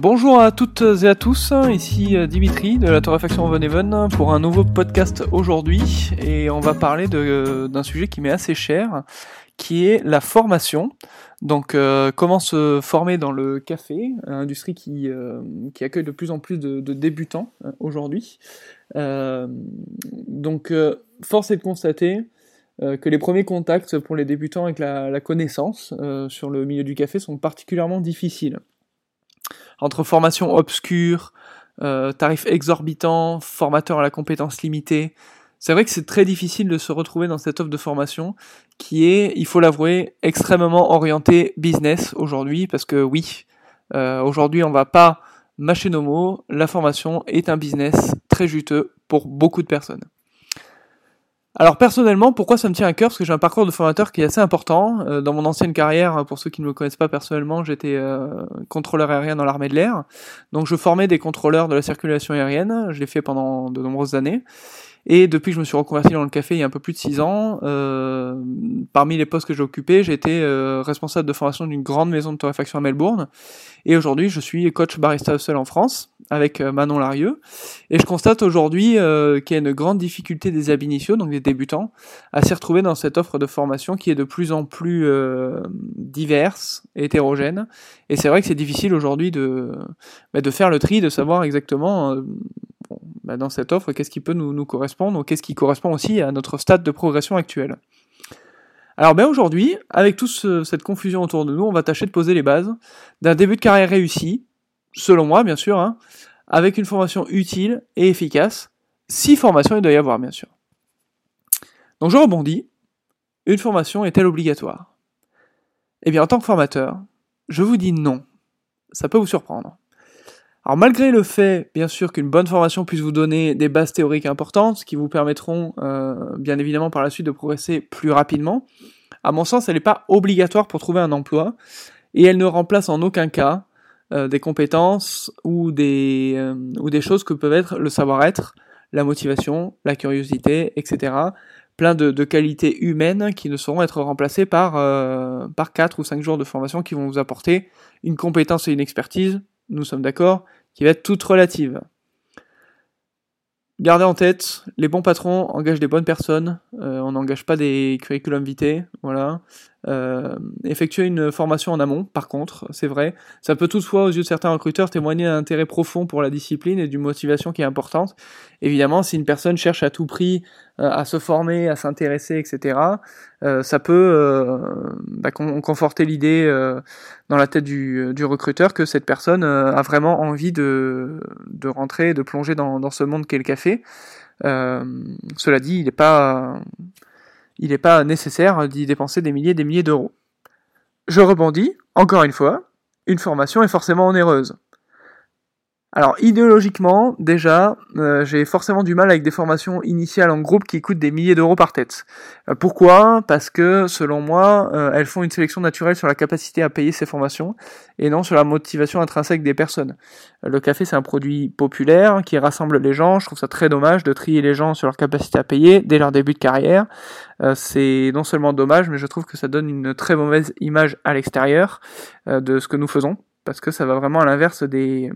Bonjour à toutes et à tous, ici euh, Dimitri de la Torréfaction Even pour un nouveau podcast aujourd'hui et on va parler d'un sujet qui m'est assez cher qui est la formation. Donc euh, comment se former dans le café, industrie euh, qui accueille de plus en plus de, débutants aujourd'hui. donc force est de constater que les premiers contacts pour les débutants avec la connaissance sur le milieu du café sont particulièrement difficiles entre formation obscure, euh, tarifs exorbitants, formateurs à la compétence limitée. C'est vrai que c'est très difficile de se retrouver dans cette offre de formation qui est, il faut l'avouer, extrêmement orientée business aujourd'hui parce que oui, euh, aujourd'hui on va pas mâcher nos mots, la formation est un business très juteux pour beaucoup de personnes. Alors personnellement, pourquoi ça me tient à cœur? Parce que j'ai un parcours de formateur qui est assez important. Euh, dans mon ancienne carrière, pour ceux qui ne me connaissent pas personnellement, j'étais euh, contrôleur aérien dans l'armée de l'air. Donc je formais des contrôleurs de la circulation aérienne. Je l'ai fait pendant de nombreuses années. Et depuis que je me suis reconverti dans le café il y a un peu plus de 6 ans, euh, parmi les postes que j'ai occupés, j'ai été euh, responsable de formation d'une grande maison de torréfaction à Melbourne. Et aujourd'hui, je suis coach barista seul en France avec euh, Manon Larieux. Et je constate aujourd'hui euh, qu'il y a une grande difficulté des ab donc des débutants, à s'y retrouver dans cette offre de formation qui est de plus en plus euh, diverse, hétérogène. Et c'est vrai que c'est difficile aujourd'hui de, bah, de faire le tri, de savoir exactement bah, dans cette offre, qu'est-ce qui peut nous, correspondre, ou qu'est-ce qui correspond aussi à notre stade de progression actuel? Alors ben aujourd'hui, avec toute cette confusion autour de nous, on va tâcher de poser les bases d'un début de carrière réussi, selon moi bien sûr, hein, avec une formation utile et efficace. Si formation il doit y avoir bien sûr. Donc je rebondis. Une formation est-elle obligatoire? Eh bien en tant que formateur, je vous dis non. Ça peut vous surprendre. Alors malgré le fait, bien sûr, qu'une bonne formation puisse vous donner des bases théoriques importantes, qui vous permettront, euh, bien évidemment, par la suite de progresser plus rapidement, à mon sens, elle n'est pas obligatoire pour trouver un emploi, et elle ne remplace en aucun cas euh, des compétences ou des, euh, ou des choses que peuvent être le savoir-être, la motivation, la curiosité, etc. Plein de, de, qualités humaines qui ne sauront être remplacées par, par 4 ou 5 jours de formation qui vont vous apporter une compétence et une expertise, nous sommes d'accord, qui va être toute relative. Gardez en tête, les bons patrons engagent des bonnes personnes, euh, on n'engage pas des curriculum vitae, voilà. Euh, effectuer une formation en amont, par contre, c'est vrai, ça peut toutefois, aux yeux de certains recruteurs, témoigner d'un intérêt profond pour la discipline et d'une motivation qui est importante. Évidemment, si une personne cherche à tout prix euh, à se former, à s'intéresser, etc., euh, ça peut bah, conforter l'idée dans la tête du, du, recruteur que cette personne a vraiment envie de, de rentrer, de plonger dans, dans ce monde qu'est le café. cela dit, il n'est pas il n'est pas nécessaire d'y dépenser des milliers et des milliers d'euros. Je rebondis, encore une fois, une formation est forcément onéreuse. Alors idéologiquement, déjà, euh, j'ai forcément du mal avec des formations initiales en groupe qui coûtent des milliers d'euros par tête. Euh, pourquoi? Parce que selon moi, euh, elles font une sélection naturelle sur la capacité à payer ces formations et non sur la motivation intrinsèque des personnes. Le café, c'est un produit populaire qui rassemble les gens. Je trouve ça très dommage de trier les gens sur leur capacité à payer dès leur début de carrière. C'est non seulement dommage, mais je trouve que ça donne une très mauvaise image à l'extérieur de ce que nous faisons parce que ça va vraiment à l'inverse des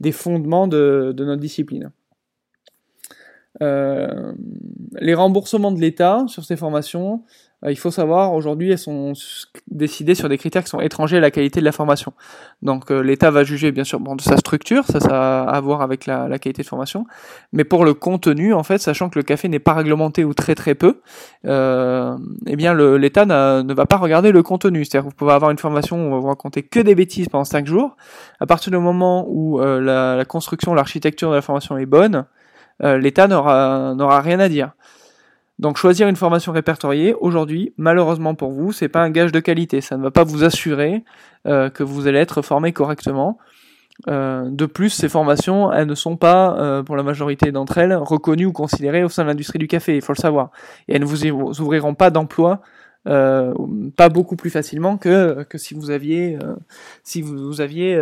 des fondements de, notre discipline. Euh, les remboursements de l'État sur ces formations, euh, il faut savoir, aujourd'hui, elles sont décidées sur des critères qui sont étrangers à la qualité de la formation. Donc euh, l'État va juger, bien sûr, de sa structure, ça, ça a à voir avec la, qualité de formation, mais pour le contenu, en fait, sachant que le café n'est pas réglementé ou très très peu, euh, eh bien l'État ne va pas regarder le contenu. C'est-à-dire vous pouvez avoir une formation où on va vous raconter que des bêtises pendant 5 jours. À partir du moment où euh, la, construction, l'architecture de la formation est bonne, l'État n'aura rien à dire. Donc choisir une formation répertoriée, aujourd'hui, malheureusement pour vous, c'est pas un gage de qualité. Ça ne va pas vous assurer euh, que vous allez être formé correctement. Euh, de plus, ces formations, elles ne sont pas, euh, pour la majorité d'entre elles, reconnues ou considérées au sein de l'industrie du café, il faut le savoir. Et elles ne vous ouvriront pas d'emploi pas beaucoup plus facilement que, que si vous aviez, si vous, aviez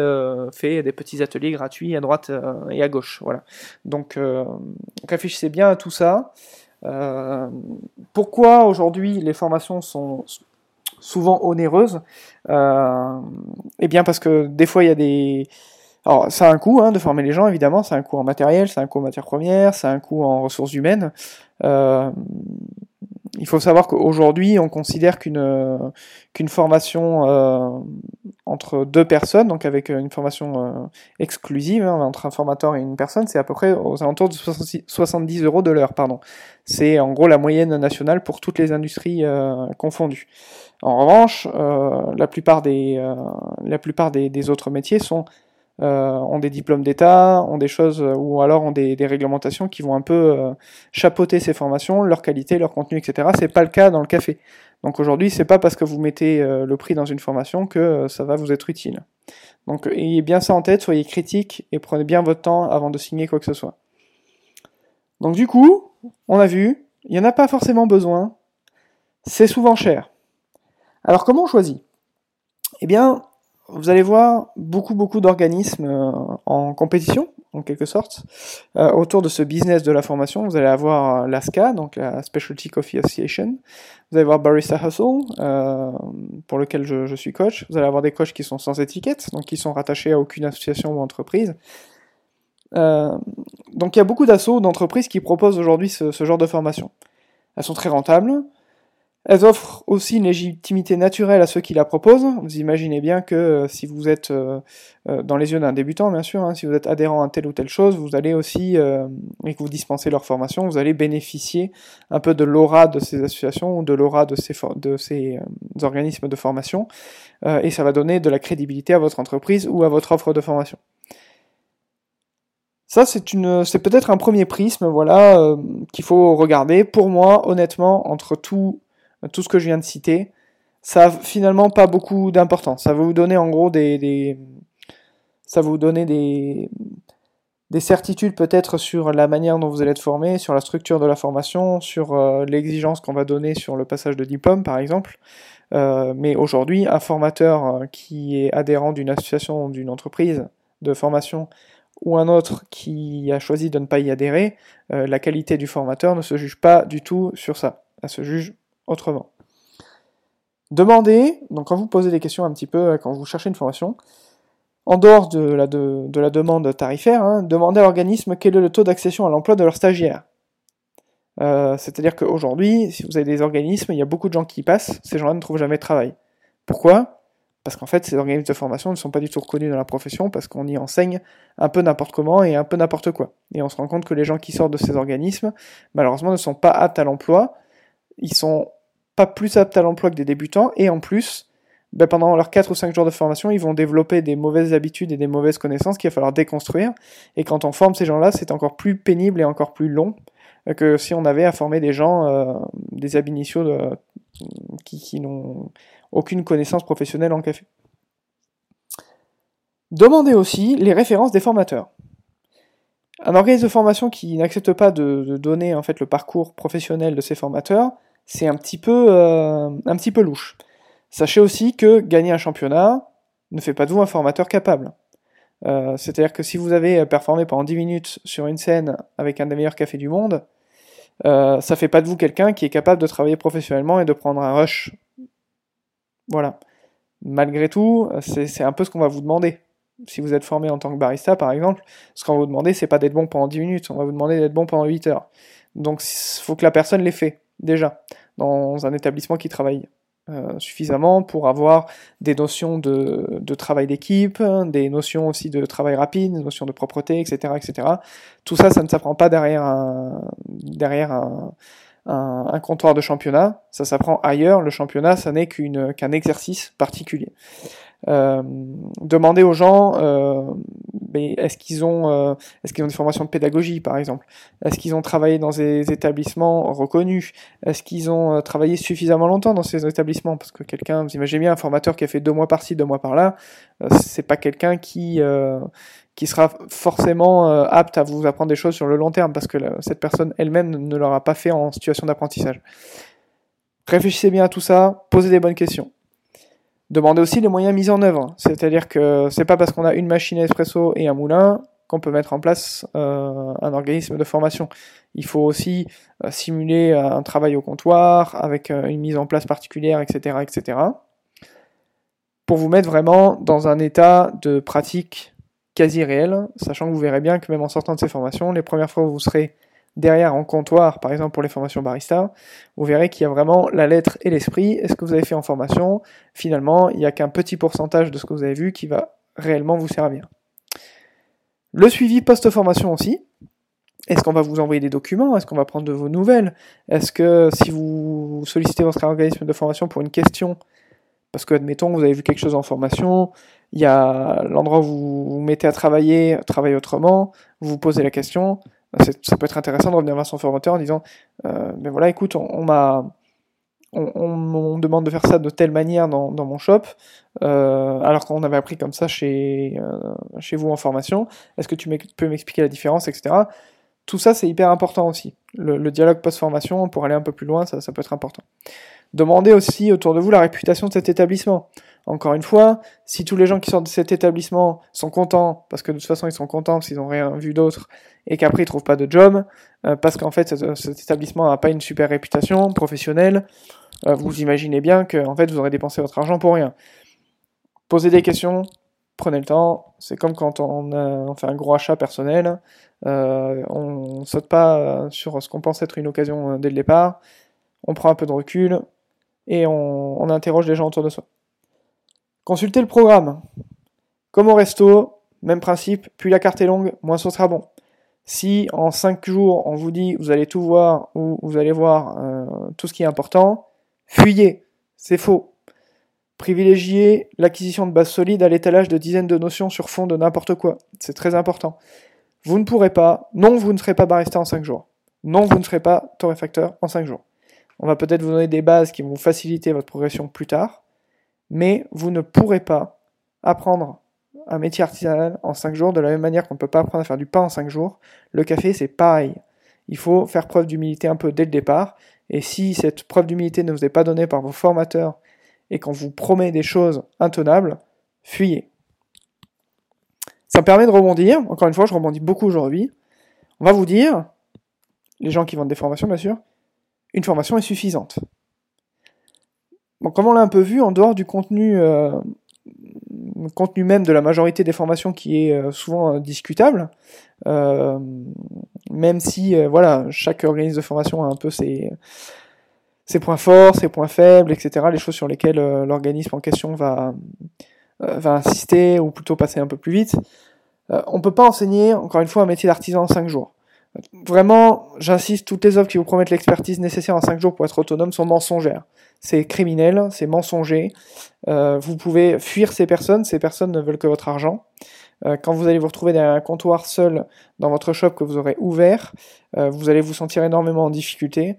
fait des petits ateliers gratuits à droite et à gauche. Voilà. Donc, réfléchissez bien tout ça. Euh, pourquoi aujourd'hui les formations sont souvent onéreuses euh, Eh bien parce que des fois il y a des Alors, ça a un coût hein, de former les gens, évidemment, c'est un coût en matériel, c'est un coût en matières premières, c'est un coût en ressources humaines. Euh, il faut savoir qu'aujourd'hui, on considère qu'une euh, qu'une formation euh, entre deux personnes, donc avec une formation euh, exclusive hein, entre un formateur et une personne, c'est à peu près aux alentours de 70 euros de l'heure. Pardon. C'est en gros la moyenne nationale pour toutes les industries confondues. En revanche, la plupart des la plupart des, autres métiers sont euh, ont des diplômes d'État, ont des choses, euh, ou alors ont des, des réglementations qui vont un peu euh, chapeauter ces formations, leur qualité, leur contenu, etc. C'est pas le cas dans le café. Donc aujourd'hui, c'est pas parce que vous mettez le prix dans une formation que ça va vous être utile. Donc ayez bien ça en tête, soyez critique et prenez bien votre temps avant de signer quoi que ce soit. Donc du coup, on a vu, il n'y en a pas forcément besoin, c'est souvent cher. Alors comment on choisit? Eh bien, vous allez voir beaucoup beaucoup d'organismes euh, en compétition, en quelque sorte, euh, autour de ce business de la formation. Vous allez avoir l'ASCA, donc la Specialty Coffee Association. Vous allez avoir Barista Hustle, euh, pour lequel je, suis coach. Vous allez avoir des coachs qui sont sans étiquette, donc qui sont rattachés à aucune association ou entreprise. Euh, donc il y a beaucoup d'assauts d'entreprises qui proposent aujourd'hui ce genre de formation. Elles sont très rentables, elles offrent aussi une légitimité naturelle à ceux qui la proposent. Vous imaginez bien que euh, si vous êtes euh, euh, dans les yeux d'un débutant, bien sûr, hein, si vous êtes adhérent à telle ou telle chose, vous allez aussi, et que vous dispensez leur formation, vous allez bénéficier un peu de l'aura de ces associations ou de l'aura de ces, de ces organismes de formation, et ça va donner de la crédibilité à votre entreprise ou à votre offre de formation. Ça, c'est une, c'est peut-être un premier prisme, voilà, qu'il faut regarder. Pour moi, honnêtement, entre tout tout ce que je viens de citer, ça a finalement pas beaucoup d'importance. Ça va vous donner en gros des, ça va vous donner des, des certitudes peut-être sur la manière dont vous allez être formé, sur la structure de la formation, sur euh, l'exigence qu'on va donner sur le passage de diplôme par exemple. Euh, mais aujourd'hui, un formateur euh, qui est adhérent d'une association, d'une entreprise de formation ou un autre qui a choisi de ne pas y adhérer, la qualité du formateur ne se juge pas du tout sur ça. Elle se juge autrement. Demandez, donc quand vous posez des questions un petit peu, euh, quand vous cherchez une formation, en dehors de la, de, la demande tarifaire, hein, demandez à l'organisme quel est le taux d'accession à l'emploi de leurs stagiaires. Euh, c'est-à-dire qu'aujourd'hui, si vous avez des organismes, il y a beaucoup de gens qui y passent, ces gens-là ne trouvent jamais de travail. Pourquoi? Parce qu'en fait, ces organismes de formation ne sont pas du tout reconnus dans la profession, parce qu'on y enseigne un peu n'importe comment et un peu n'importe quoi. Et on se rend compte que les gens qui sortent de ces organismes, malheureusement, ne sont pas aptes à l'emploi, ils sont pas plus aptes à l'emploi que des débutants, et en plus, ben pendant leurs 4 ou 5 jours de formation, ils vont développer des mauvaises habitudes et des mauvaises connaissances qu'il va falloir déconstruire, et quand on forme ces gens-là, c'est encore plus pénible et encore plus long que si on avait à former des gens, euh, des ab de, qui, qui n'ont aucune connaissance professionnelle en café. Demandez aussi les références des formateurs. Un organisme de formation qui n'accepte pas de, de, donner en fait le parcours professionnel de ses formateurs, c'est un petit peu euh, un petit peu louche. Sachez aussi que gagner un championnat ne fait pas de vous un formateur capable. Euh, c'est-à-dire que si vous avez performé pendant 10 minutes sur une scène avec un des meilleurs cafés du monde, euh, ça fait pas de vous quelqu'un qui est capable de travailler professionnellement et de prendre un rush. Voilà. Malgré tout, c'est un peu ce qu'on va vous demander. Si vous êtes formé en tant que barista, par exemple, ce qu'on va vous demander, c'est pas d'être bon pendant 10 minutes, on va vous demander d'être bon pendant 8 heures. Donc, il faut que la personne l'ait fait déjà, dans un établissement qui travaille euh, suffisamment pour avoir des notions de, travail d'équipe, des notions aussi de travail rapide, des notions de propreté, etc., etc. Tout ça, ça ne s'apprend pas derrière un, comptoir de championnat, ça s'apprend ailleurs. Le championnat, ça n'est qu'un exercice particulier. Euh, demander aux gens euh, est-ce qu'ils ont euh, est-ce qu'ils ont des formations de pédagogie par exemple? Est-ce qu'ils ont travaillé dans des établissements reconnus? Est-ce qu'ils ont euh, travaillé suffisamment longtemps dans ces établissements? Parce que quelqu'un vous imaginez bien un formateur qui a fait deux mois par-ci deux mois par-là euh, c'est pas quelqu'un qui qui sera forcément apte à vous apprendre des choses sur le long terme parce que cette personne elle-même ne l'aura pas fait en situation d'apprentissage. Réfléchissez bien à tout ça posez des bonnes questions Demandez aussi les moyens mis en œuvre. C'est-à-dire que c'est pas parce qu'on a une machine à espresso et un moulin qu'on peut mettre en place euh, un organisme de formation. Il faut aussi euh, simuler un travail au comptoir avec euh, une mise en place particulière, etc., etc. Pour vous mettre vraiment dans un état de pratique quasi réel, sachant que vous verrez bien que même en sortant de ces formations, les premières fois où vous serez derrière en comptoir, par exemple pour les formations barista, vous verrez qu'il y a vraiment la lettre et l'esprit. est ce que vous avez fait en formation, finalement, il n'y a qu'un petit pourcentage de ce que vous avez vu qui va réellement vous servir. Le suivi post-formation aussi. Est-ce qu'on va vous envoyer des documents? Est-ce qu'on va prendre de vos nouvelles? Est-ce que si vous sollicitez votre organisme de formation pour une question, parce que admettons vous avez vu quelque chose en formation, il y a l'endroit où vous vous mettez à travailler, travailler autrement, vous vous posez la question, ça peut être intéressant de revenir vers son formateur en disant euh, mais voilà écoute on, m'a on, me demande de faire ça de telle manière dans, dans mon shop euh, alors qu'on avait appris comme ça chez, euh, chez vous en formation. Est-ce que tu peux m'expliquer la différence etc tout ça c'est hyper important aussi. Le, le dialogue post-formation pour aller un peu plus loin ça, ça peut être important. Demandez aussi autour de vous la réputation de cet établissement encore une fois, si tous les gens qui sortent de cet établissement sont contents, parce que de toute façon ils sont contents s'ils n'ont rien vu d'autre, et qu'après ils trouvent pas de job, euh, parce qu'en fait cet, établissement n'a pas une super réputation professionnelle, euh, vous imaginez bien que en fait vous aurez dépensé votre argent pour rien. Posez des questions, prenez le temps, c'est comme quand on, fait un gros achat personnel, euh, on saute pas sur ce qu'on pense être une occasion dès le départ, on prend un peu de recul et on interroge les gens autour de soi. Consultez le programme. Comme au resto, même principe, plus la carte est longue, moins ce sera bon. Si en 5 jours on vous dit vous allez tout voir ou vous allez voir euh, tout ce qui est important, fuyez, c'est faux. Privilégiez l'acquisition de bases solides à l'étalage de dizaines de notions sur fond de n'importe quoi, c'est très important. Vous ne pourrez pas, non vous ne serez pas barista en 5 jours, non vous ne serez pas torréfacteur en 5 jours. On va peut-être vous donner des bases qui vont faciliter votre progression plus tard, mais vous ne pourrez pas apprendre un métier artisanal en 5 jours de la même manière qu'on ne peut pas apprendre à faire du pain en 5 jours. Le café, c'est pareil. Il faut faire preuve d'humilité un peu dès le départ, et si cette preuve d'humilité ne vous est pas donnée par vos formateurs et qu'on vous promet des choses intenables, fuyez. Ça me permet de rebondir, encore une fois, je rebondis beaucoup aujourd'hui. On va vous dire, les gens qui vendent des formations bien sûr, une formation est suffisante. Bon, comme on l'a un peu vu, en dehors du contenu, euh, contenu même de la majorité des formations qui est euh, souvent euh, discutable, même si voilà, chaque organisme de formation a un peu ses, ses points forts, ses points faibles, etc., les choses sur lesquelles l'organisme en question va, va insister ou plutôt passer un peu plus vite. on peut pas enseigner, encore une fois, un métier d'artisan en 5 jours. Vraiment, j'insiste, toutes les offres qui vous promettent l'expertise nécessaire en 5 jours pour être autonome sont mensongères c'est criminel, c'est mensonger. Euh, vous pouvez fuir ces personnes, ces personnes ne veulent que votre argent. Euh, quand vous allez vous retrouver derrière un comptoir seul dans votre shop que vous aurez ouvert, euh, vous allez vous sentir énormément en difficulté.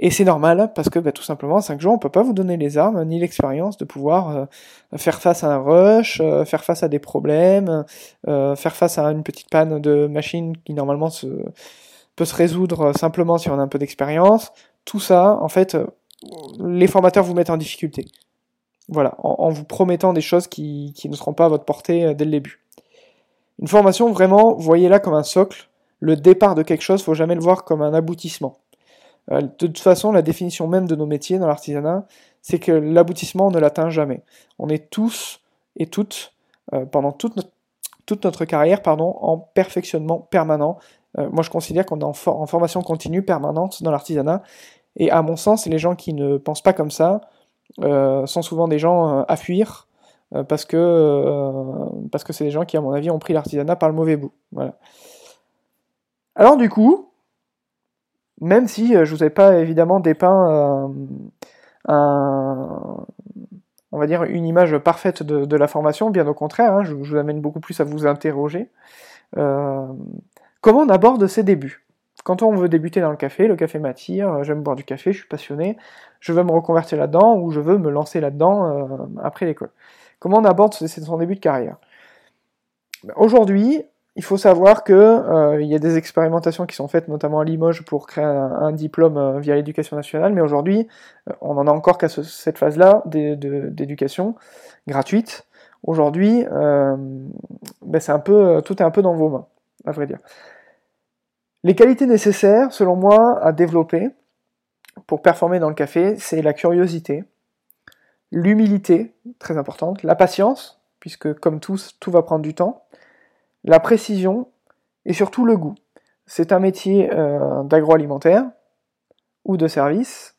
Et c'est normal, parce que bah, tout simplement, en 5 jours, on peut pas vous donner les armes ni l'expérience de pouvoir faire face à un rush, faire face à des problèmes, faire face à une petite panne de machine qui normalement peut se résoudre simplement si on a un peu d'expérience. Tout ça, en fait, les formateurs vous mettent en difficulté. Voilà, en, vous promettant des choses qui, ne seront pas à votre portée euh, dès le début. Une formation, vraiment, voyez-la comme un socle. Le départ de quelque chose, faut jamais le voir comme un aboutissement. Euh, de toute façon, la définition même de nos métiers dans l'artisanat, c'est que l'aboutissement, on ne l'atteint jamais. On est tous et toutes, euh, pendant toute notre, carrière, pardon, en perfectionnement permanent. moi, je considère qu'on est en, formation continue permanente dans l'artisanat, et à mon sens, les gens qui ne pensent pas comme ça euh, sont souvent des gens euh, à fuir euh, parce que parce c'est des gens qui, à mon avis, ont pris l'artisanat par le mauvais bout. Voilà. Alors du coup, même si je vous ai pas évidemment dépeint un, on va dire une image parfaite de, la formation, bien au contraire, hein, je, vous amène beaucoup plus à vous interroger. comment on aborde ces débuts? Quand on veut débuter dans le café, le café m'attire, euh, j'aime boire du café, je suis passionné, je veux me reconvertir là-dedans ou je veux me lancer là-dedans euh, après l'école. Comment on aborde son début de carrière? Ben, Aujourd'hui, il faut savoir qu'il euh, y a des expérimentations qui sont faites notamment à Limoges pour créer un, diplôme via l'éducation nationale, mais aujourd'hui, on n'en a encore qu'à cette phase-là d'éducation gratuite. Aujourd'hui, ben, un peu, tout est un peu dans vos mains, à vrai dire. Les qualités nécessaires, selon moi, à développer pour performer dans le café, c'est la curiosité, l'humilité, très importante, la patience, puisque comme tous, tout va prendre du temps, la précision et surtout le goût. C'est un métier euh, d'agroalimentaire ou de service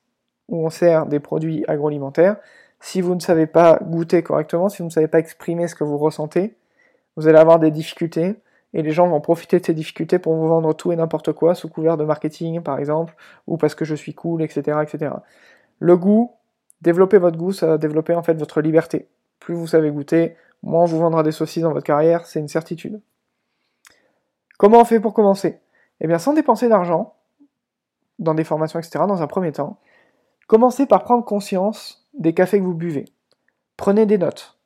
où on sert des produits agroalimentaires. Si vous ne savez pas goûter correctement, si vous ne savez pas exprimer ce que vous ressentez, vous allez avoir des difficultés et les gens vont profiter de ces difficultés pour vous vendre tout et n'importe quoi sous couvert de marketing par exemple, ou parce que je suis cool, etc. etc. Le goût, développer votre goût, ça va développer en fait votre liberté. Plus vous savez goûter, moins on vous vendra des saucisses dans votre carrière, c'est une certitude. Comment on fait pour commencer? Eh bien sans dépenser d'argent, dans des formations, etc., dans un premier temps, commencez par prendre conscience des cafés que vous buvez. Prenez des notes.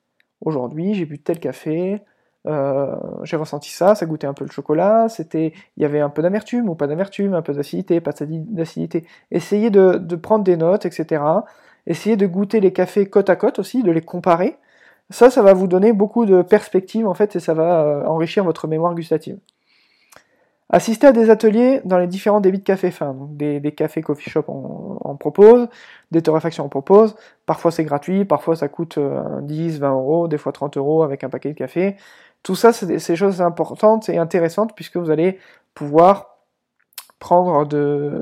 Aujourd'hui, j'ai bu tel café, euh, j'ai ressenti ça, ça goûtait un peu le chocolat, c'était, il y avait un peu d'amertume ou pas d'amertume, un peu d'acidité, pas d'acidité. Essayez de, de, prendre des notes, etc. Essayez de goûter les cafés côte à côte aussi, de les comparer. Ça, ça va vous donner beaucoup de perspectives en fait et ça va euh, enrichir votre mémoire gustative. Assistez à des ateliers dans les différents débits de café fin. Donc des, cafés coffee shop en, proposent, des torréfactions en proposent. Parfois c'est gratuit, parfois ça coûte 10, euh, 20 euros, des fois 30 euros avec un paquet de café. Tout ça, c'est des choses importantes et intéressantes puisque vous allez pouvoir prendre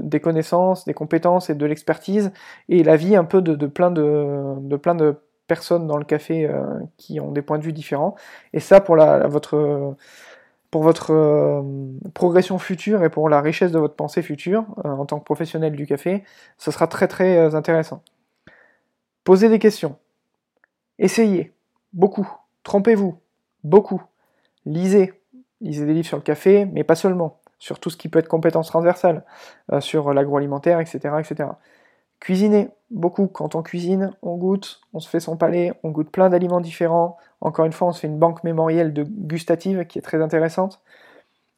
des connaissances, des compétences et de l'expertise et la vie un peu de, plein de, plein de personnes dans le café euh, qui ont des points de vue différents. Et ça, pour la, votre, pour votre euh, progression future et pour la richesse de votre pensée future euh, en tant que professionnel du café, ce sera très très intéressant. Posez des questions. Essayez. Beaucoup. Trompez-vous. Beaucoup. Lisez. Lisez des livres sur le café, mais pas seulement. Sur tout ce qui peut être compétence transversale, euh, sur l'agroalimentaire, etc., etc. Cuisiner, beaucoup. Quand on cuisine, on goûte, on se fait son palais, on goûte plein d'aliments différents. Encore une fois, on se fait une banque mémorielle de gustative qui est très intéressante.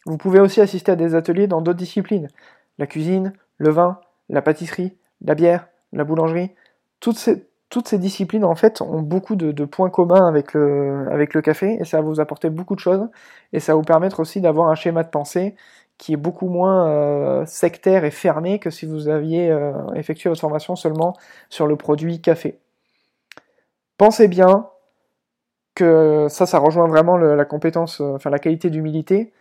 Vous pouvez aussi assister à des ateliers dans d'autres disciplines. La cuisine, le vin, la pâtisserie, la bière, la boulangerie. Toutes ces, disciplines en fait ont beaucoup de, points communs avec le, avec le café et ça va vous apporter beaucoup de choses et ça va vous permettre aussi d'avoir un schéma de pensée qui est beaucoup moins euh, sectaire et fermé que si vous aviez euh, effectué votre formation seulement sur le produit café. Pensez bien que ça, ça rejoint vraiment la compétence, euh, enfin la qualité d'humilité,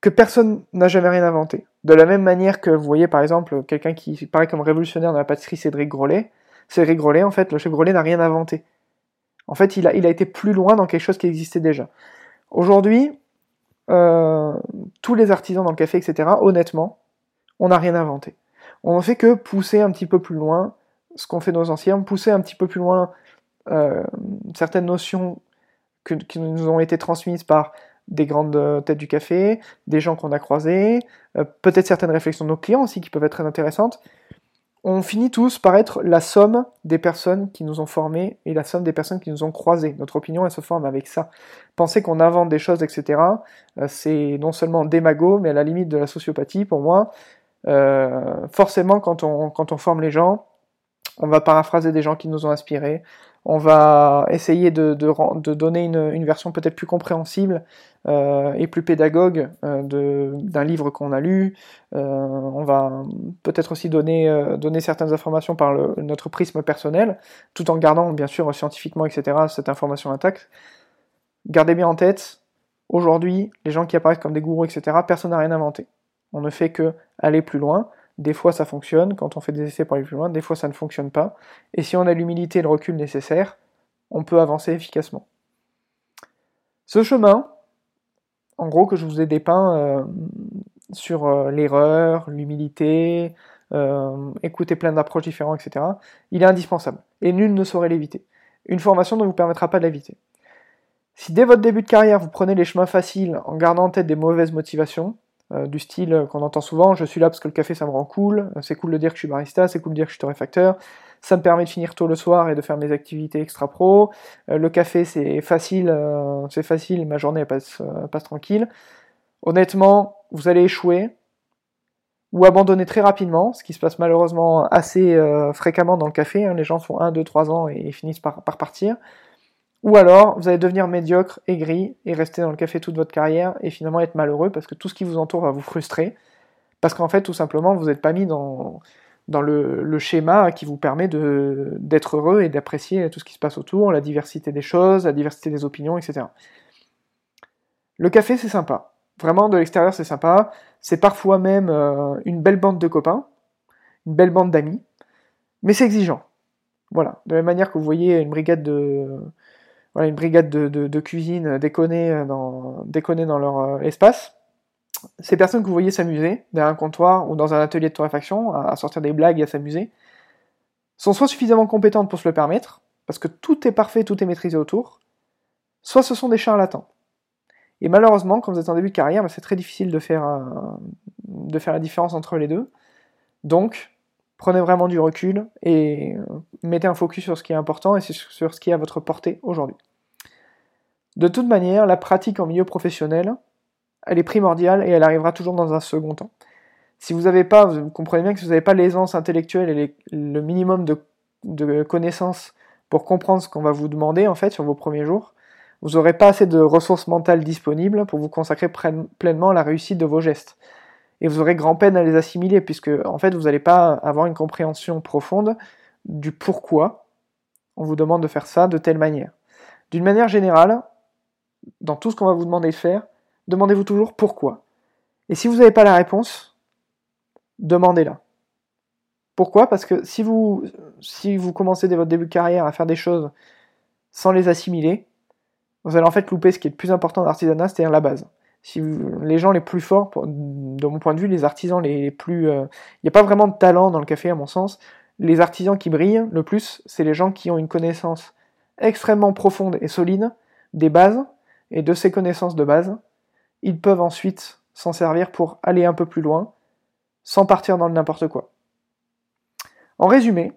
que personne n'a jamais rien inventé. De la même manière que vous voyez par exemple quelqu'un qui paraît comme révolutionnaire dans la pâtisserie Cédric Grolet, Cédric Grolet, en fait, le chef Grolet n'a rien inventé. En fait, il a, il a été plus loin dans quelque chose qui existait déjà. Aujourd'hui, euh, tous les artisans dans le café, etc., honnêtement, on n'a rien inventé. On ne fait que pousser un petit peu plus loin ce qu'ont fait nos anciens, pousser un petit peu plus loin euh, certaines notions qui nous ont été transmises par des grandes euh, têtes du café, des gens qu'on a croisés, peut-être certaines réflexions de nos clients aussi qui peuvent être très intéressantes, on finit tous par être la somme des personnes qui nous ont formés et la somme des personnes qui nous ont croisés. Notre opinion, elle se forme avec ça. Penser qu'on invente des choses, etc., euh, c'est non seulement démago, mais à la limite de la sociopathie pour moi. Euh, forcément, quand on, quand on forme les gens, on va paraphraser des gens qui nous ont inspirés, on va essayer de, donner une, version peut-être plus compréhensible euh, et plus pédagogue euh, d'un livre qu'on a lu. Euh, on va peut-être aussi donner, donner certaines informations par notre prisme personnel, tout en gardant bien sûr scientifiquement, etc., cette information intacte. Gardez bien en tête, aujourd'hui, les gens qui apparaissent comme des gourous, etc., personne n'a rien inventé. On ne fait que aller plus loin. Des fois ça fonctionne quand on fait des essais pour aller plus loin, des fois ça ne fonctionne pas. Et si on a l'humilité et le recul nécessaire, on peut avancer efficacement. Ce chemin, en gros, que je vous ai dépeint euh, sur euh, l'erreur, l'humilité, euh, écouter plein d'approches différentes, etc., il est indispensable. Et nul ne saurait l'éviter. Une formation ne vous permettra pas de l'éviter. Si dès votre début de carrière, vous prenez les chemins faciles en gardant en tête des mauvaises motivations, euh, du style qu'on entend souvent, je suis là parce que le café ça me rend cool, c'est cool de dire que je suis barista, c'est cool de dire que je suis torréfacteur, ça me permet de finir tôt le soir et de faire mes activités extra pro, euh, le café c'est facile, euh, c'est facile, ma journée passe, passe tranquille. Honnêtement, vous allez échouer, ou abandonner très rapidement, ce qui se passe malheureusement assez fréquemment dans le café, hein. les gens font 1, 2, 3 ans et finissent par, par partir. Ou alors, vous allez devenir médiocre, aigri, et rester dans le café toute votre carrière, et finalement être malheureux, parce que tout ce qui vous entoure va vous frustrer, parce qu'en fait, tout simplement, vous n'êtes pas mis dans, dans le, schéma qui vous permet d'être heureux et d'apprécier tout ce qui se passe autour, la diversité des choses, la diversité des opinions, etc. Le café, c'est sympa. Vraiment, de l'extérieur, c'est sympa. C'est parfois même euh, une belle bande de copains, une belle bande d'amis, mais c'est exigeant. Voilà. De la même manière que vous voyez une brigade de, une brigade de, cuisine déconner dans, déconner dans leur euh, espace. Ces personnes que vous voyez s'amuser derrière un comptoir ou dans un atelier de torréfaction, à, sortir des blagues et à s'amuser, sont soit suffisamment compétentes pour se le permettre, parce que tout est parfait, tout est maîtrisé autour, soit ce sont des charlatans. Et malheureusement, quand vous êtes en début de carrière, bah, c'est très difficile de faire, de faire la différence entre les deux. Donc, prenez vraiment du recul et euh, mettez un focus sur ce qui est important et sur ce qui est à votre portée aujourd'hui. De toute manière, la pratique en milieu professionnel, elle est primordiale et elle arrivera toujours dans un second temps. Si vous n'avez pas, vous comprenez bien que si vous n'avez pas l'aisance intellectuelle et le minimum de, de connaissances pour comprendre ce qu'on va vous demander en fait sur vos premiers jours, vous n'aurez pas assez de ressources mentales disponibles pour vous consacrer pleinement à la réussite de vos gestes. Et vous aurez grand peine à les assimiler, puisque en fait vous n'allez pas avoir une compréhension profonde du pourquoi on vous demande de faire ça de telle manière. D'une manière générale, dans tout ce qu'on va vous demander de faire, demandez-vous toujours pourquoi. Et si vous n'avez pas la réponse, demandez-la. Pourquoi? Parce que si vous, si vous commencez dès votre début de carrière à faire des choses sans les assimiler, vous allez en fait louper ce qui est le plus important dans l'artisanat, c'est-à-dire la base. Si les gens les plus forts, de mon point de vue, les artisans les plus... Euh, il n'y a pas vraiment de talent dans le café à mon sens. Les artisans qui brillent le plus, c'est les gens qui ont une connaissance extrêmement profonde et solide des bases, et de ces connaissances de base, ils peuvent ensuite s'en servir pour aller un peu plus loin, sans partir dans le n'importe quoi. En résumé,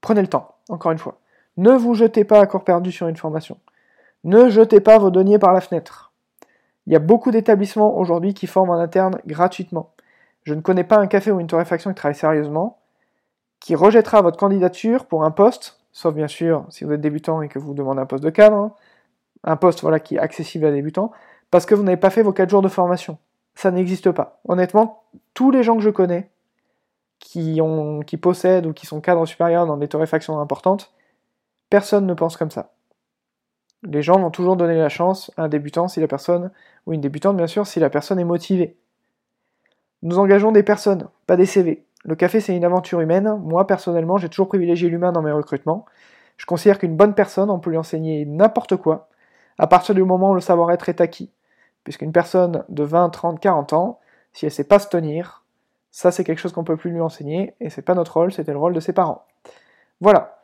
prenez le temps, encore une fois. Ne vous jetez pas à corps perdu sur une formation. Ne jetez pas vos deniers par la fenêtre. Il y a beaucoup d'établissements aujourd'hui qui forment en interne gratuitement. Je ne connais pas un café ou une torréfaction qui travaille sérieusement, qui rejettera votre candidature pour un poste, sauf bien sûr si vous êtes débutant et que vous demandez un poste de cadre, hein. Un poste voilà, qui est accessible à débutants, parce que vous n'avez pas fait vos 4 jours de formation. Ça n'existe pas. Honnêtement, tous les gens que je connais qui, qui possèdent ou qui sont cadres supérieurs dans des torréfactions importantes, personne ne pense comme ça. Les gens vont toujours donner la chance à un débutant si la personne, ou une débutante bien sûr, si la personne est motivée. Nous engageons des personnes, pas des CV. Le café c'est une aventure humaine. Moi personnellement, j'ai toujours privilégié l'humain dans mes recrutements. Je considère qu'une bonne personne, on peut lui enseigner n'importe quoi, à partir du moment où le savoir-être est acquis. Puisqu'une personne de 20, 30, 40 ans, si elle sait pas se tenir, ça c'est quelque chose qu'on peut plus lui enseigner, et c'est pas notre rôle, c'était le rôle de ses parents. Voilà.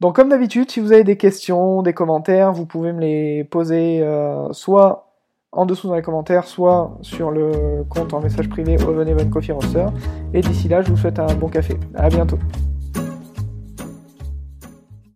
Donc comme d'habitude, si vous avez des questions, des commentaires, vous pouvez me les poser euh, soit en dessous dans les commentaires, soit sur le compte en message privé Oven Coffee Roaster. Et d'ici là, je vous souhaite un bon café. À bientôt.